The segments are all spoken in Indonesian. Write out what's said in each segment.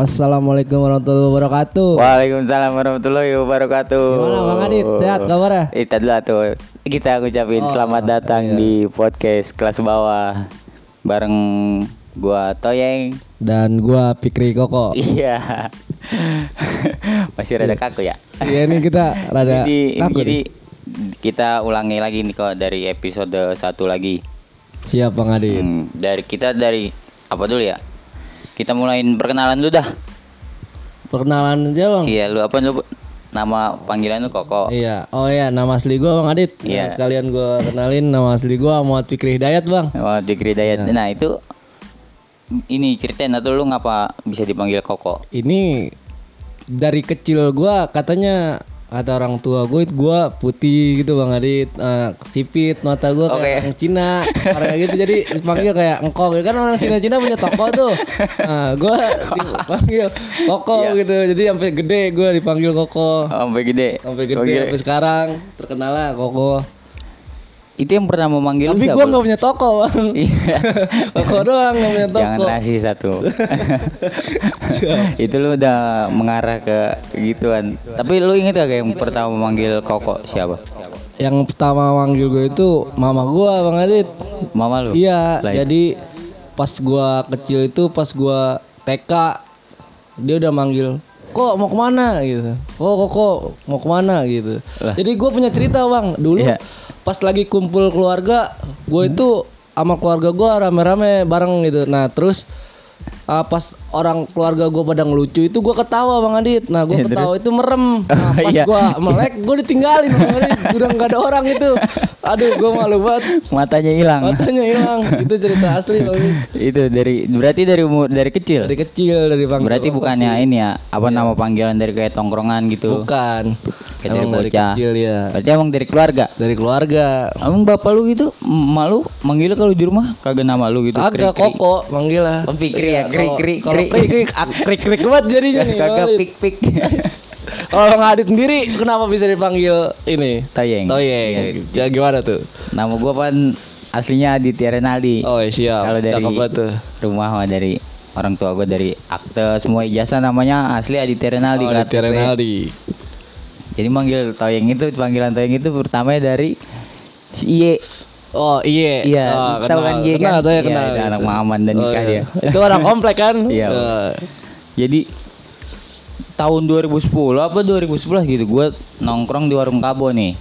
Assalamualaikum warahmatullahi wabarakatuh. Waalaikumsalam warahmatullahi wabarakatuh. Gimana Bang Adit? Sehat kabarnya? Itu dulu tuh. Kita ucapin Oh, selamat datang iya. di podcast kelas bawah bareng gua Toyeng. Dan gua Pikri Koko. Iya. Masih rada kaku ya. Iya ini kita rada jadi kaku jadi nih. kita ulangi lagi nih kok dari episode satu lagi. Siap Bang Adit. Hmm, dari kita dari apa dulu ya? Kita mulain perkenalan dulu dah. Perkenalan aja Bang. Iya, lu apa lu nama panggilan lu Koko? Iya. Oh iya, nama asli gua Bang Adit. Iya. Nah, sekalian gua kenalin nama asli gua Muhammad Fikri Hidayat, Bang. Oh, di Dayat. Iya. Nah, itu ini ceritain atau lu ngapa bisa dipanggil Koko? Ini dari kecil gua katanya kata orang tua gue gua putih gitu Bang Adit. Eh, sipit mata gua kayak Oke. orang Cina kayak gitu. Jadi dipanggil kayak engkau ya kan orang Cina-Cina punya toko tuh. Nah gua dipanggil Koko Iya. gitu. Jadi sampai gede gua dipanggil Koko. Sampai gede. sampai gede. sampai sekarang. Terkenal lah Koko Itu yang pertama manggil lu tapi gua nggak punya toko bang Iya. Koko doang nggak punya toko Jangan rasis satu. itu lu udah mengarah ke gituan. Tapi lu inget gak yang pertama manggil Koko siapa? yang pertama manggil gue itu mama gua Bang Adit Mama lu? Iya, Lah, jadi pas gua kecil itu pas gua TK dia udah manggil kok mau ke mana gitu. Oh kok kok mau ke mana gitu. Lah. Jadi gua punya cerita bang. Dulu Iya. pas lagi kumpul keluarga, gue itu sama keluarga gua rame-rame bareng gitu. Nah terus ah, pas orang keluarga gua pada ngelucu itu gua ketawa bang Adit. Nah gua Iya, ketawa itu merem. Nah, pas Iya. gua melek gua ditinggalin bang Adit. Udah nggak ada orang itu. Aduh gua malu banget. Matanya hilang. Matanya hilang. itu cerita asli Bang. itu dari berarti dari umur dari kecil. Dari kecil dari Bang. Berarti bukannya ini ya, apa nama panggilan dari kayak tongkrongan gitu. bukan. Kayak dari Emang dari bocah. kecil ya. Berarti emang dari keluarga. Dari keluarga. Emang bapak lu gitu, emak lu manggilnya kalau di rumah kagak nama lu gitu. Agak koko manggil lah. Oh, Fikri ya, Iya, krik, krik, Kalau krik. krik krik ak- krik krik banget jadinya nih. Kagak pik pik. Kalau Bang Adit sendiri kenapa bisa dipanggil ini? Toyeng. Toyeng. Iya. Ya gimana tuh? Nama gua kan aslinya Aditya Renaldi. Oh iya, siap. Kalau dari tuh. rumah mah dari orang tua gua dari akte semua ijazah namanya asli Aditya Renaldi. Oh, Aditya. Renaldi. Jadi manggil Toyeng itu panggilan Toyeng itu pertama dari si Iye. Oh iya, Iya, Oh, tahu kan dia kenal, kan? saya Iya, kenal. itu anak itu. Mahaman dan nikah dia. Itu orang komplek kan? Iya. Eh, Jadi tahun 2010 apa 2011 gitu gua nongkrong di warung Kabo nih.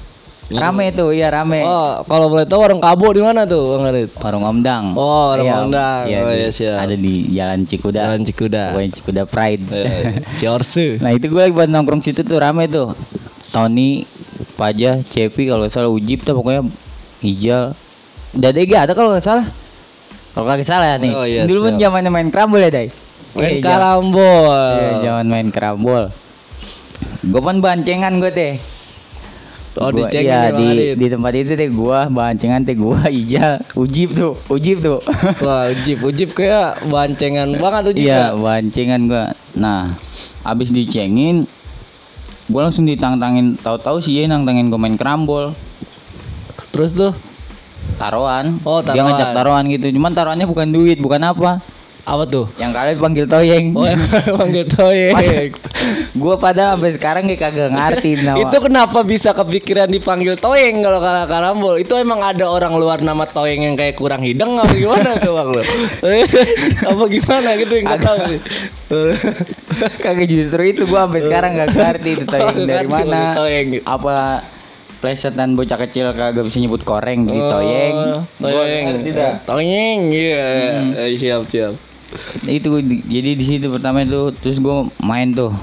Rame tuh, iya rame. Oh, kalau boleh tahu warung Kabo di mana tuh, Bang Adit? Warung Omdang. Oh, warung Iya, Omdang. iya, Oh, di- iya, siap. Ada di Jalan Cikuda. Jalan Cikuda. Pokoknya Cikuda Pride. Ciorsu. nah, itu gue lagi buat nongkrong situ tuh rame tuh. Tony, Pajah, Cepi kalau salah Ujib tuh pokoknya Hijal. Dadega ada kalau nggak salah. Kalau kagak salah nih. Oh, iya, Dulu siap. zamannya main kerambol ya, Dai. Main Iya, karambol. Iya, zaman main kerambol. Gue kan bancengan gue teh. Oh, Gua- dicengin iya, ya, di, Adit. di tempat itu teh gua bancengan teh gua Ijal, Ujib tuh, Ujib tuh. Wah, ujib, ujib kayak bancengan banget ujib. Iya, ya. bancengan gua. Nah, abis dicengin gua langsung ditantangin tahu-tahu sih dia nantangin gua main kerambol. Terus tuh Taruhan. Oh, Dia taruhan. ngajak taruhan gitu. Cuman taruhannya bukan duit, bukan apa. apa tuh? Yang kalian panggil toyeng. Oh, yang panggil toyeng. gua pada sampai sekarang kayak kagak ngerti nama. Itu kenapa bisa kepikiran dipanggil toyeng kalau kala karambol? Itu emang ada orang luar nama toyeng yang kayak kurang hidung apa gimana tuh bang lo? apa gimana gitu yang nggak tahu. Kagak justru itu gua sampai sekarang gak ngerti itu toyeng dari mana. toyeng. Apa plesetan bocah kecil kagak bisa nyebut koreng jadi toyeng. Oh, toyeng. dah. Toyeng, iya. Eh, Siap, siap. Itu di- jadi di situ pertama itu terus gua main tuh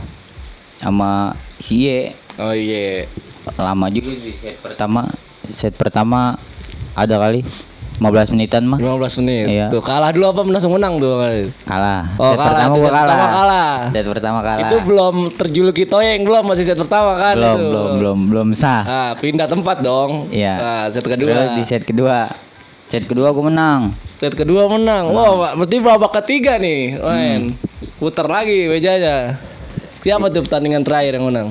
sama si Ye. Oh iya. Lama juga sih set pertama. Set pertama ada kali 15 menitan mah 15 menit. Iya. Tuh kalah dulu apa langsung menang tuh? Kalah. Oh, set kalah. pertama gua kalah. pertama kalah. Set pertama kalah. Itu belum terjuluki toyeng belum masih set pertama kan belum, itu. belum, belum, belum sah. Ah, pindah tempat dong. Iya. Nah, set Terus kedua. di set kedua. Set kedua gue menang. Set kedua menang. Wah, berarti babak ketiga nih, main. Hmm. Putar lagi mejanya. Siapa tuh pertandingan terakhir yang menang?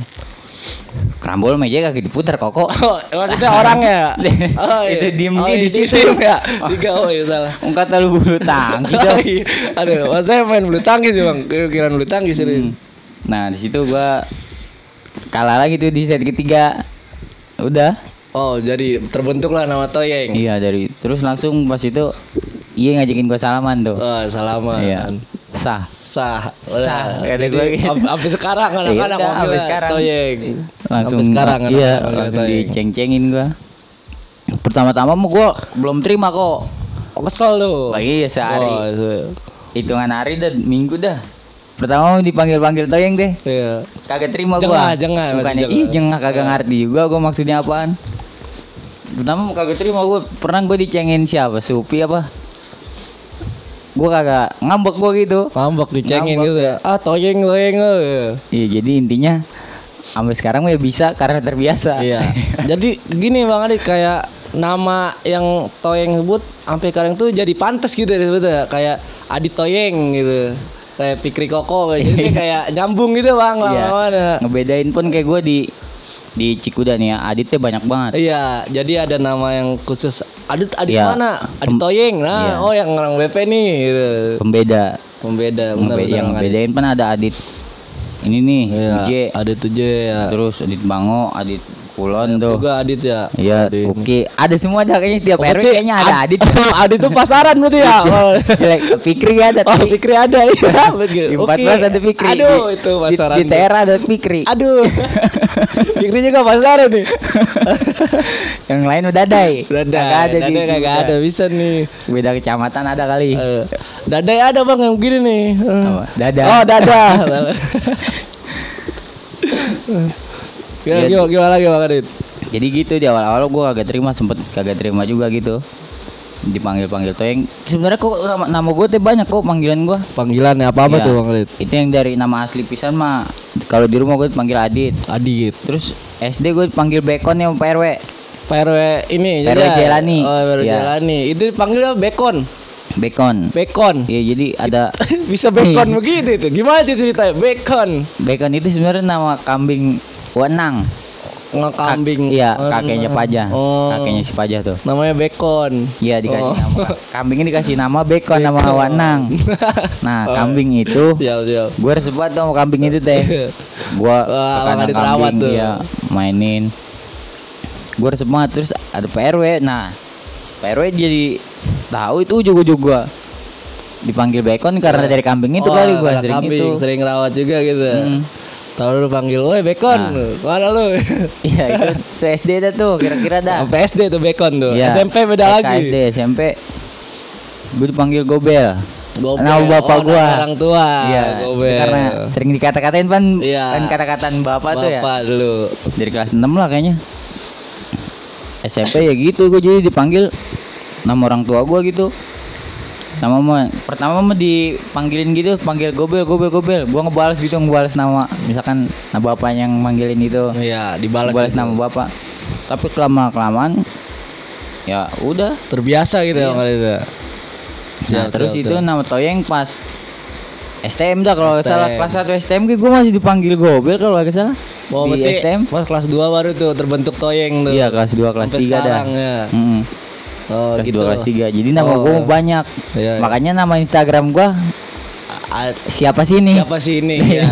Kerambol meja kagak diputar koko. Oh, maksudnya orangnya. Oh, Itu diem oh, di iya, situ. diem ya. Tiga oh iya salah. Ungkat lu bulu tangkis. Oh, iya. Aduh, mas saya main bulu tangkis bang. Kira bulu tangkis ini. Hmm. Nah, di situ gua kalah lagi tuh di set ketiga. Udah. Oh, jadi terbentuklah nama Toyeng. Iya dari terus langsung pas itu iya ngajakin gua salaman tuh. Oh, salaman. Iya. Sah. Sah. Sah, kata gue gitu. am- Sampai sekarang anak-anak Iya, udah, manggilnya sampai sekarang. Toyeng. Langsung Sampai sekarang iya, anak-anak manggilnya langsung diceng-cengin gua. Pertama-tama mau gua belum terima kok. Oh, kesel tuh. Oh, iya sehari. Oh, iya. Hitungan hari dah minggu dah. Pertama mau dipanggil-panggil toyeng deh. Iya. Kagak terima Jengah, gua. jengah, Bukannya ih jengah kagak ngerti juga gua maksudnya apaan. Pertama kagak terima gua pernah gua dicengin siapa? Supi apa? Gua kagak ngambek gua gitu. Ngambek dicengin Ngambek gitu ya. Ah, Toyeng, Toyeng. eh. Iya jadi intinya sampai sekarang ya bisa karena terbiasa. Iya. Jadi gini Bang Adit kayak nama yang Toyeng sebut sampai sekarang tuh jadi pantas gitu ya. Kayak Adit Toyeng gitu. Kayak Fikri Koko jadi kayak nyambung gitu Bang Iya. lama-lama. Ngebedain pun kayak gua di di Cikuda nih ya, Aditnya banyak banget. Iya, jadi ada nama yang khusus Adit Adit Iya. mana? Adit Toyeng. Nah, Iya. oh yang orang BP nih gitu. Pembeda. Pembeda benar benar. yang ngebedain pun ada Adit. Ini nih, Iya, UJ. Adit Tuje ya. Terus Adit Bango, Adit Kulon tuh. Juga Adit ya. Iya, oke. Ada semua dah kayaknya tiap Oh, RW kayaknya ada Ad- Adit. Adit tuh pasaran berarti ya. Oh. Jelek, Fikri ada. Oh, Fikri ada iya. begitu. Di Oke. 14 ada Fikri. Aduh, Di- itu di, pasaran. di TRA ada Fikri. Aduh. Fikri juga pasaran nih. Yang lain udah Dadai. Dadai, Kagak ada di Dadai kagak ada bisa nih. Beda kecamatan ada kali. Eh, Dadai ada bang yang begini nih. Eh. Apa? Dada. Oh dada. Gimana, Iya. gimana, gimana lagi bang Adit? Jadi gitu di awal-awal gua kagak terima sempet kagak terima juga gitu. Dipanggil-panggil toyeng. Sebenarnya kok nama, nama gue tuh banyak kok panggilan gua. Panggilannya apa apa Iya. tuh bang Adit? Itu yang dari nama asli pisan mah kalau di rumah gue panggil Adit. Adit. Terus SD gue panggil Bekon ya sama Pak RW. Pak RW ini Pak RW jadi ya? Jelani. Oh, Pak RW Iya. Jelani. Itu dipanggilnya Bekon. Bekon. Bekon. Iya jadi ada Bisa Bekon begitu itu. Gimana ceritanya? Bekon. Bekon itu sebenarnya nama kambing Wenang. Ngekambing. Iya, kakeknya Pajah. Oh. Kakeknya si Pajah tuh. Namanya Bekon. Iya dikasih Oh. nama kambingnya dikasih nama Bekon nama. Wenang. Nah, Oh. kambing itu Siap, siap. gue tuh sama kambing itu teh. Gua Wah, Adit rawat kambing tuh. ya mainin. Gue resep banget terus ada PRW. Nah, PRW jadi tahu itu ujung-ujung gua dipanggil Bekon karena dari kambing itu Oh, kali gua karena sering kambing, itu. sering rawat juga gitu. Mm. Tahu lu panggil, "Woi Bekon, Nah. mana lu?" Iya itu tuh SD dah tuh kira-kira dah. Sampai SD tuh Bekon tuh. Iya. SMP beda lagi. SD, SMP. Gue dipanggil Gobel. Gobel. Nama bapak Oh, gua. orang tua. Iya. Gobel. Karena sering dikata-katain pan Iya. kan kata-kataan bapak, tuh ya. Bapak dulu. Dari kelas 6 lah kayaknya. SMP ya gitu gue jadi dipanggil nama orang tua gua gitu. Nama mah pertama mah dipanggilin gitu, panggil Gobel, Gobel, Gobel. Gua ngebales gitu, ngebales nama misalkan nama bapak yang manggilin itu. Iya, dibalas Balas itu. nama bapak. Tapi kelama kelamaan ya udah. Terbiasa gitu ya Iya. Adit, ya. Nah, Siap, terus siap, itu siap. nama Toyeng pas STM dah kalau nggak salah kelas 1 STM gue masih dipanggil Gobel kalau nggak salah. Oh, di STM. pas kelas 2 baru tuh terbentuk Toyeng tuh. Iya, kelas 2 kelas Sampai 3 dah. ya. Mm-mm. Oh, kelas gitu. 2 kelas 3. Jadi nama Oh. gue banyak. Iya, iya. Makanya nama Instagram gua A- siapa sih ini? Siapa sih ini? ya,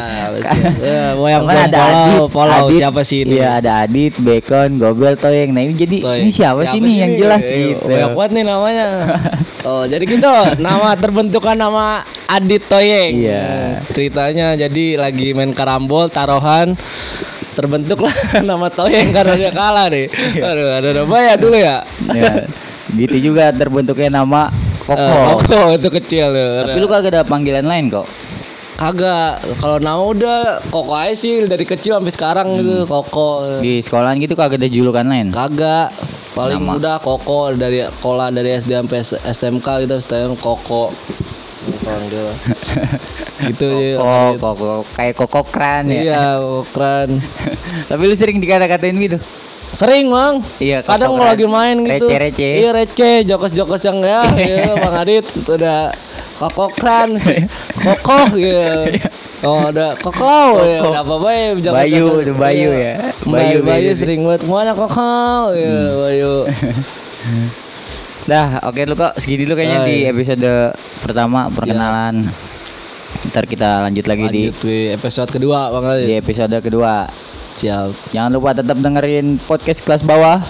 ya, mau yang Kan belum follow, follow Adit, siapa sih ini? Iya, ada Adit, Bekon, Gobel, Toyeng. Nah, ini jadi Toyeng. ini siapa, sih nih yang jelas Eh, gitu. Banyak banget nih namanya. oh, jadi gitu nama terbentukan nama Adit Toyeng. Iya. Ceritanya jadi lagi main karambol taruhan terbentuklah nama Toyeng karena dia kalah nih. Iya. Aduh, ada nama ya dulu ya. ya. Gitu juga terbentuknya nama Koko. Eh, Koko itu kecil tuh. Tapi lu kagak ada panggilan lain kok. kagak kalau nama udah Koko aja sih dari kecil sampai sekarang Hmm. gitu Koko. Di sekolahan gitu kagak ada julukan lain. Kagak. Paling Nama. mudah Koko dari sekolah dari SD sampai SMK gitu STM Koko. Panggil. gitu ya. Oh, koko kayak kokokran ya. Iya, keren. Tapi lu sering dikata-katain gitu. Sering, Bang. Iya, Kadang kalau lagi main gitu. Receh-receh. Iya, receh, jokes-jokes yang ya, iya, Bang Adit udah kokokran, kokoh gitu. Oh ada kokau ya udah apa bae jangan- Bayu, Bayu iya. ya. Bayu Bayu sering banget mana kokau ya Bayu. Dah, oke lu kok segini dulu kayaknya Oh, di iya. episode pertama perkenalan. Ntar kita lanjut lagi di Lanjut di episode kedua Bang di episode kedua. Siap. Jangan lupa tetap dengerin podcast kelas bawah.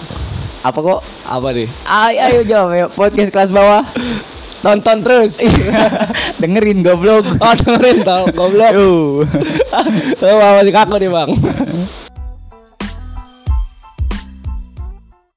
Apa kok? Apa nih? Ayo, ayo jawab ya. Podcast kelas bawah. Tonton terus. dengerin goblok. oh dengerin tau goblok. Tuh. Oh, masih kaku nih bang.